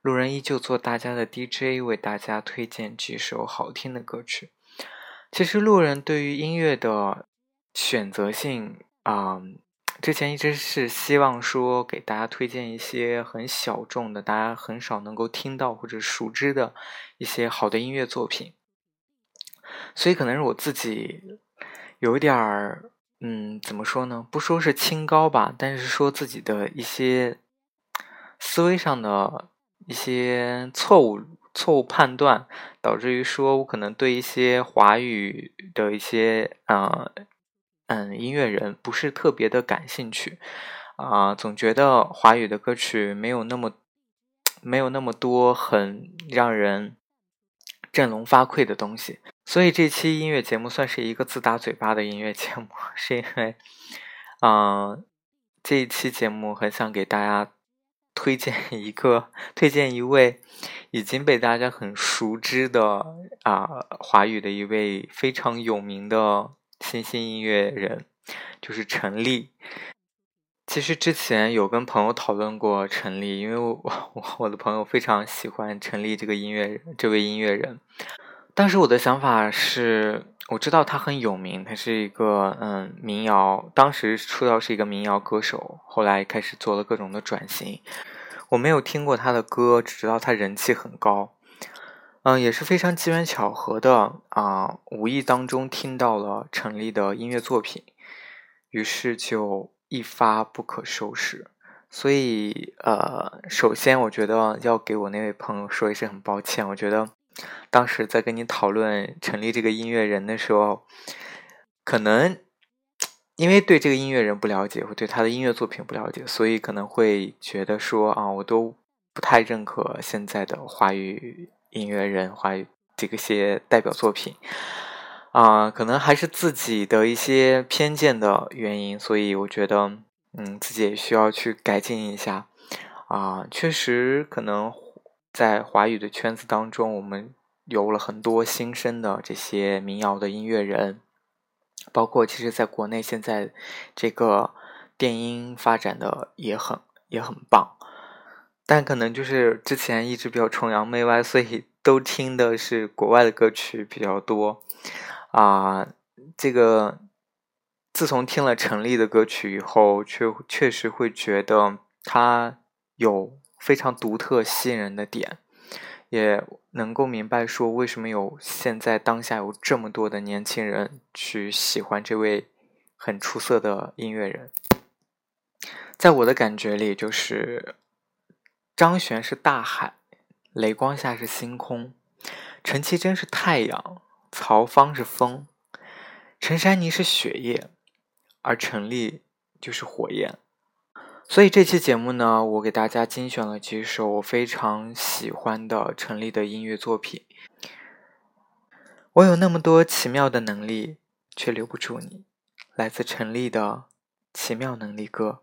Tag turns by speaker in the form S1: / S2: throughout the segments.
S1: 路人依旧做大家的 DJ，为大家推荐几首好听的歌曲。其实路人对于音乐的选择性啊，之前一直是希望说给大家推荐一些很小众的、大家很少能够听到或者熟知的一些好的音乐作品。所以可能是我自己有一点儿，嗯，怎么说呢？不说是清高吧，但是说自己的一些思维上的。一些错误错误判断，导致于说我可能对一些华语的一些呃嗯音乐人不是特别的感兴趣啊，总觉得华语的歌曲没有那么没有那么多很让人振聋发聩的东西，所以这期音乐节目算是一个自打嘴巴的音乐节目，是因为嗯这一期节目很想给大家。推荐 一个，推荐一位已经被大家很熟知的啊华语的一位非常有名的新兴音乐人，就是陈粒。其实之前有跟朋友讨论过陈粒，因为我 我我的朋友非常喜欢陈粒这个音乐人，这位音乐人。当时我的想法是，我知道他很有名，他是一个嗯民谣，当时出道是一个民谣歌手，后来开始做了各种的转型。我没有听过他的歌，只知道他人气很高。嗯，也是非常机缘巧合的啊，无意当中听到了陈粒的音乐作品，于是就一发不可收拾。所以呃，首先我觉得要给我那位朋友说一声很抱歉，我觉得。当时在跟你讨论成立这个音乐人的时候，可能因为对这个音乐人不了解，或对他的音乐作品不了解，所以可能会觉得说啊，我都不太认可现在的华语音乐人、华语这个些代表作品啊，可能还是自己的一些偏见的原因，所以我觉得嗯，自己也需要去改进一下啊，确实可能。在华语的圈子当中，我们有了很多新生的这些民谣的音乐人，包括其实在国内现在这个电音发展的也很也很棒，但可能就是之前一直比较崇洋媚外，所以都听的是国外的歌曲比较多啊。这个自从听了陈粒的歌曲以后，确确实会觉得他有。非常独特、吸引人的点，也能够明白说为什么有现在当下有这么多的年轻人去喜欢这位很出色的音乐人。在我的感觉里，就是张悬是大海，雷光下是星空，陈绮贞是太阳，曹芳是风，陈珊妮是血液，而陈丽就是火焰。所以这期节目呢，我给大家精选了几首我非常喜欢的陈粒的音乐作品。我有那么多奇妙的能力，却留不住你。来自陈粒的《奇妙能力歌》。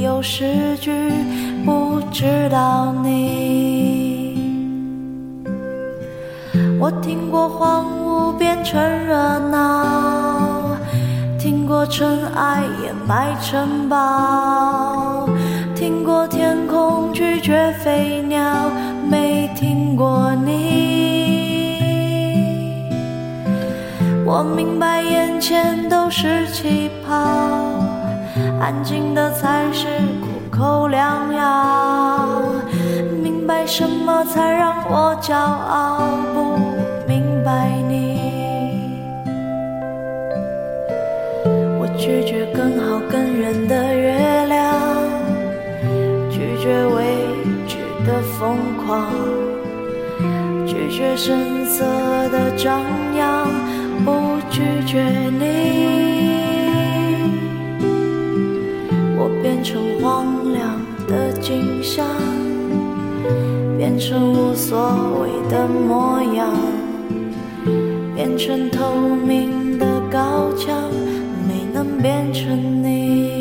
S2: 有诗句不知道你。我听过荒芜变成热闹听过尘埃掩埋城堡听过天空拒绝飞鸟没听过你。我明白眼前都是气泡。安静的才是苦口良药。明白什么才让我骄傲？不明白你，我拒绝更好更圆的月亮，拒绝未知的疯狂，拒绝声色的张扬。不拒绝你，变成荒凉的景象，变成无所谓的模样，变成透明的高墙，没能变成你。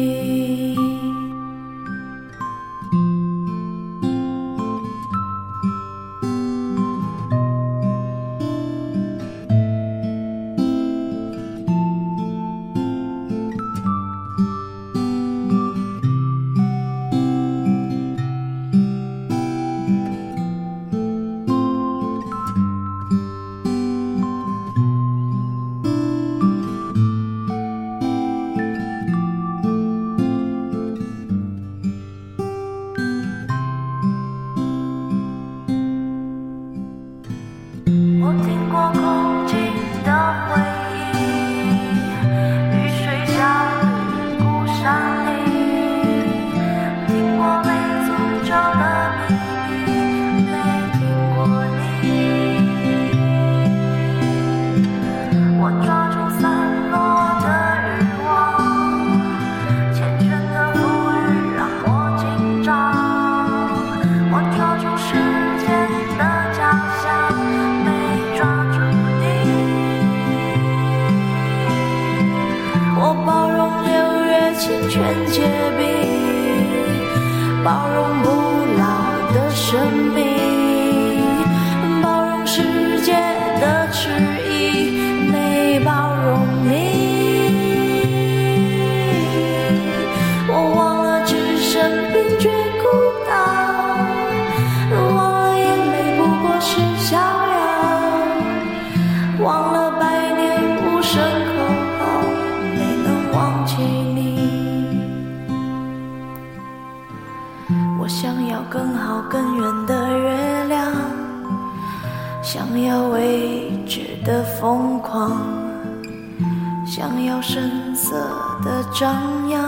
S2: 声色的张扬，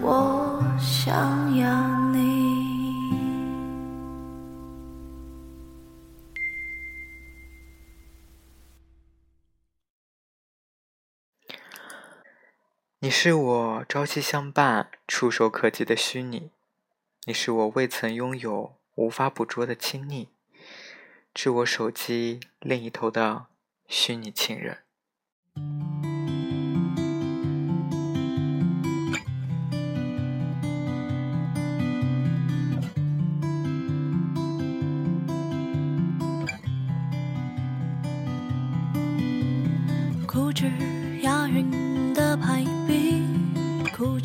S2: 我想要你。
S1: 你是我朝夕相伴、触手可及的虚拟，你是我未曾拥有、无法捕捉的亲昵，是我手机另一头的虚拟情人。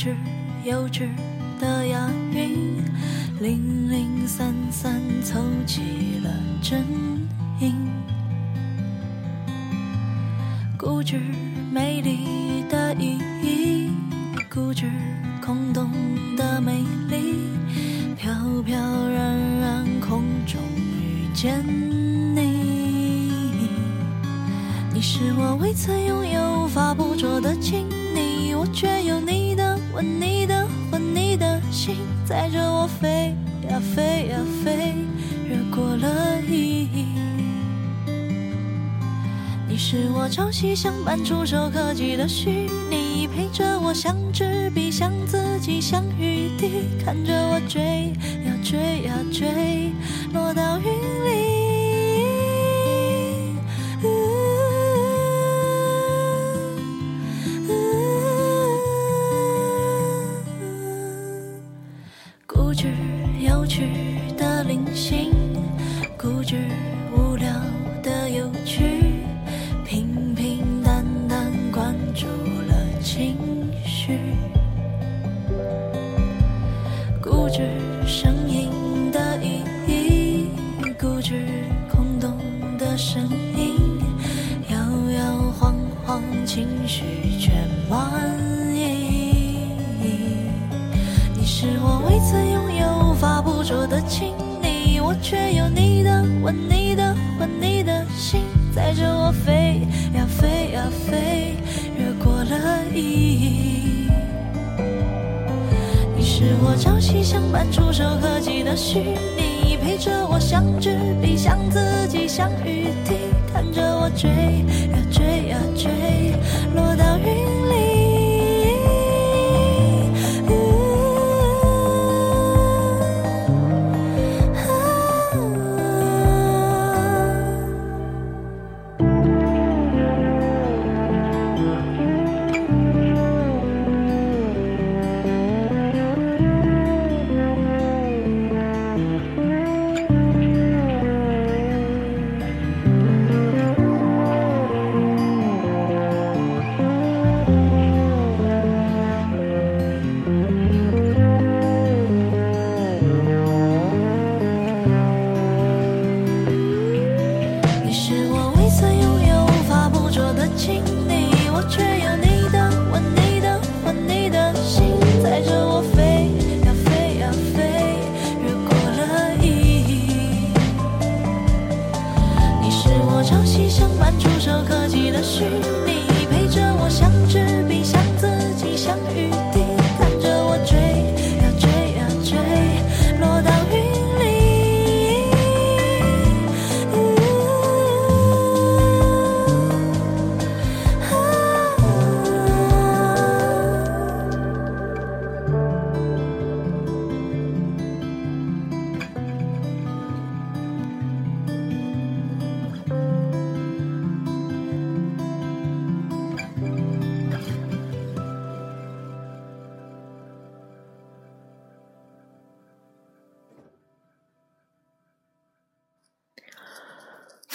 S2: 固执幼稚的押韵，零零散散凑齐了真音。固执美丽的意义，固执空洞的美丽，飘飘然然空中遇见。你是我未曾拥有、无法捕捉的亲载着我飞呀飞呀飞，越过了意义。你是我朝夕相伴、触手可及的虚拟，陪着我像纸笔、像自己、像雨滴，看着我追呀追呀追，落到云里。情绪全满意。你是我未曾拥有、无法捕捉的亲昵，我却有你的吻、你的魂、你的心，载着我飞呀飞呀飞，越过了意义。你是我朝夕相伴、触手可及的虚拟，陪着我像纸笔，像自己，像雨滴，看着我追呀追呀追，落到云里。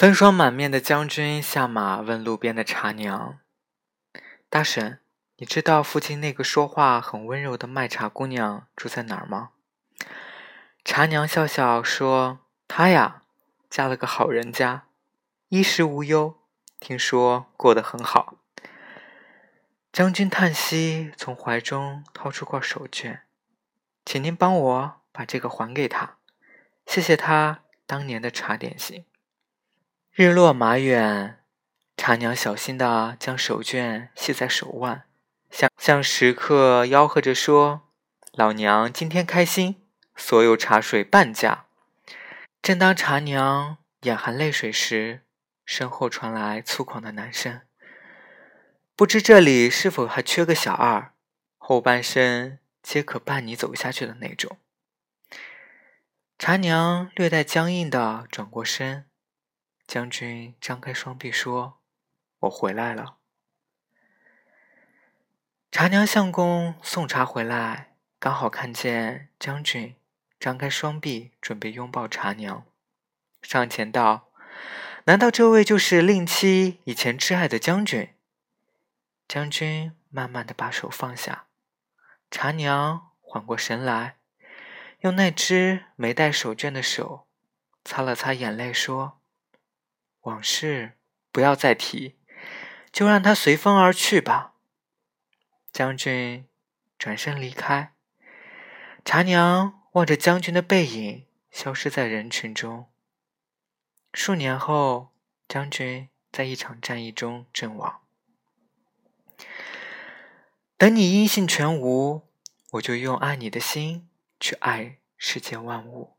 S1: 风霜满面的将军下马问路边的茶娘：“大婶，你知道附近那个说话很温柔的卖茶姑娘住在哪儿吗？”茶娘笑笑说：“她呀，嫁了个好人家，衣食无忧，听说过得很好。”将军叹息，从怀中掏出块手绢，请您帮我把这个还给他，谢谢他当年的茶点心。日落马远，茶娘小心地将手绢系在手腕，向向食客吆喝着说：“老娘今天开心，所有茶水半价。”正当茶娘眼含泪水时，身后传来粗犷的男声：“不知这里是否还缺个小二，后半生皆可伴你走下去的那种。”茶娘略带僵硬地转过身。将军张开双臂说：“我回来了。”茶娘相公送茶回来，刚好看见将军张开双臂准备拥抱茶娘，上前道：“难道这位就是令妻以前挚爱的将军？”将军慢慢的把手放下，茶娘缓过神来，用那只没带手绢的手擦了擦眼泪，说。往事不要再提，就让它随风而去吧。将军转身离开，茶娘望着将军的背影消失在人群中。数年后，将军在一场战役中阵亡。等你音信全无，我就用爱你的心去爱世间万物。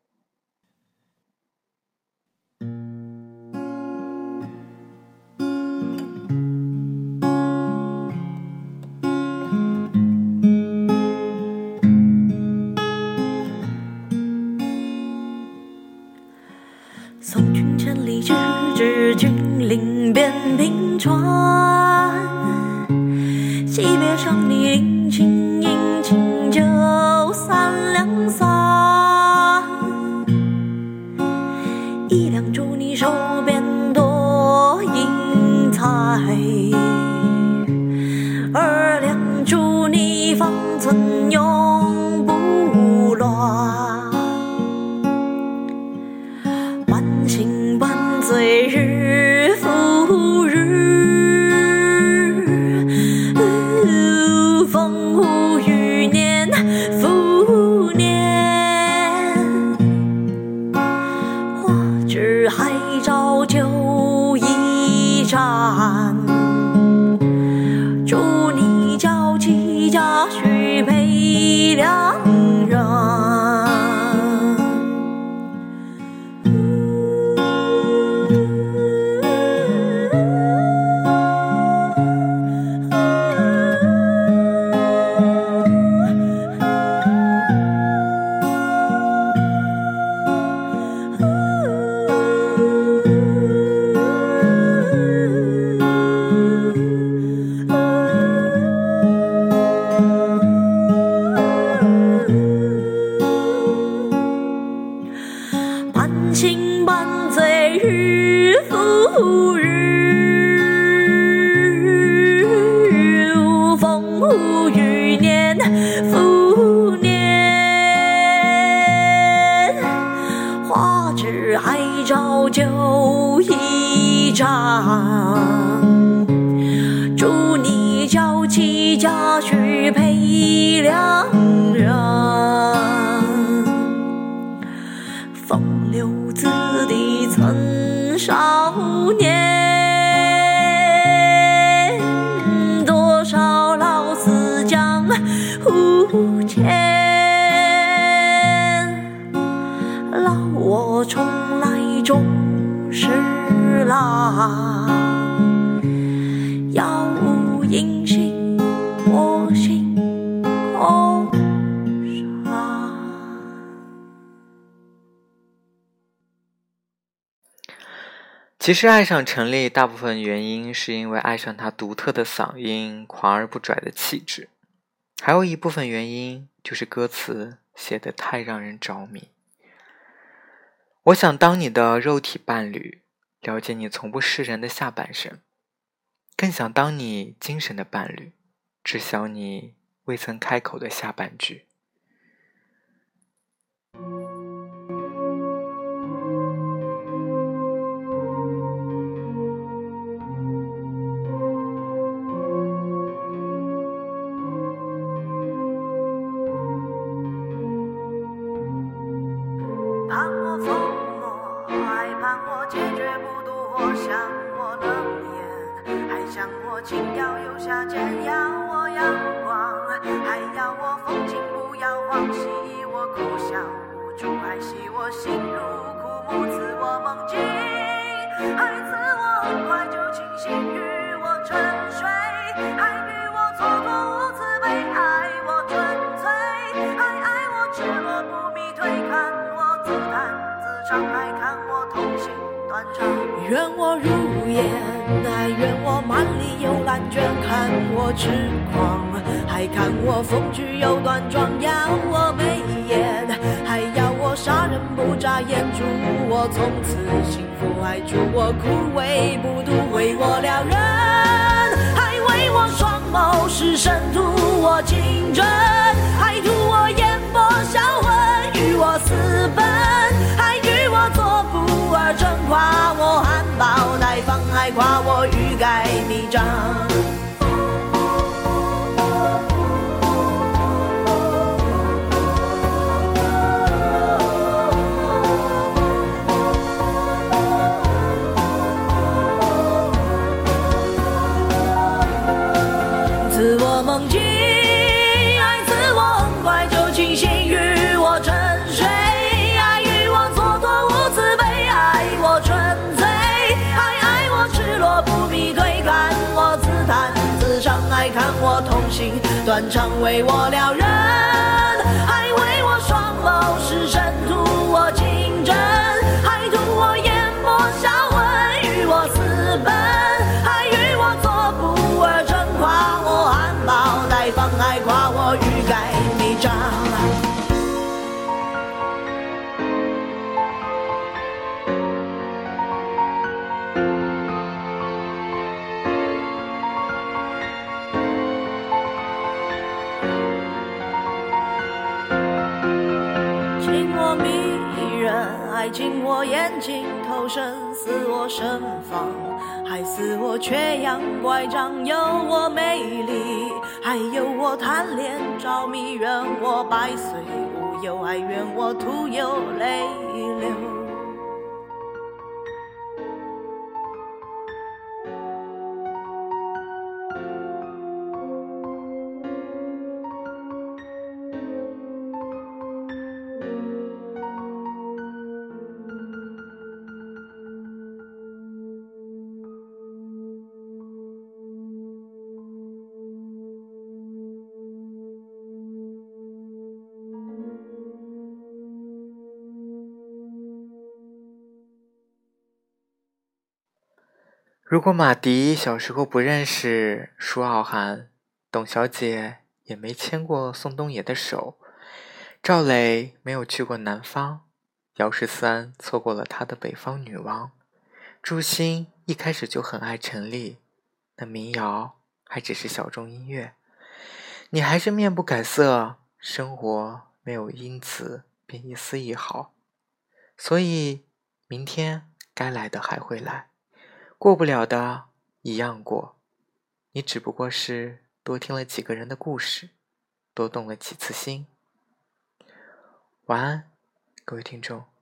S2: 平川。惜别长堤临清影，清酒三两三。一两祝你手边多银财，不与年复年，花枝爱照旧一张，祝你娇妻佳婿配良人。
S1: 其实爱上陈粒，大部分原因是因为爱上他独特的嗓音、狂而不拽的气质，还有一部分原因就是歌词写得太让人着迷。我想当你的肉体伴侣，了解你从不示人的下半身，更想当你精神的伴侣，知晓你未曾开口的下半句。
S2: 愿我如烟，还愿我满里有兰卷，看我痴狂，还看我风趣又端庄，要我眉眼，还要我杀人不眨眼，祝我从此幸福，还祝我枯萎不渡，为我撩人，还为我双眸是深图我情真，还图我眼波销魂，与我私奔，夸我含苞待放，还夸我欲盖弥彰。心断肠，为我撩人，盛放，害死，我缺氧乖张，有我美丽，还有我贪恋着迷，愿我百岁无忧，还愿我徒有泪流。
S1: 如果马迪小时候不认识舒傲寒，董小姐也没牵过宋冬野的手，赵磊没有去过南方，姚十三错过了他的北方女王，朱星一开始就很爱陈粒，那民谣还只是小众音乐，你还是面不改色，生活没有因此变一丝一毫，所以明天该来的还会来。过不了的，一样过。你只不过是多听了几个人的故事，多动了几次心。晚安，各位听众。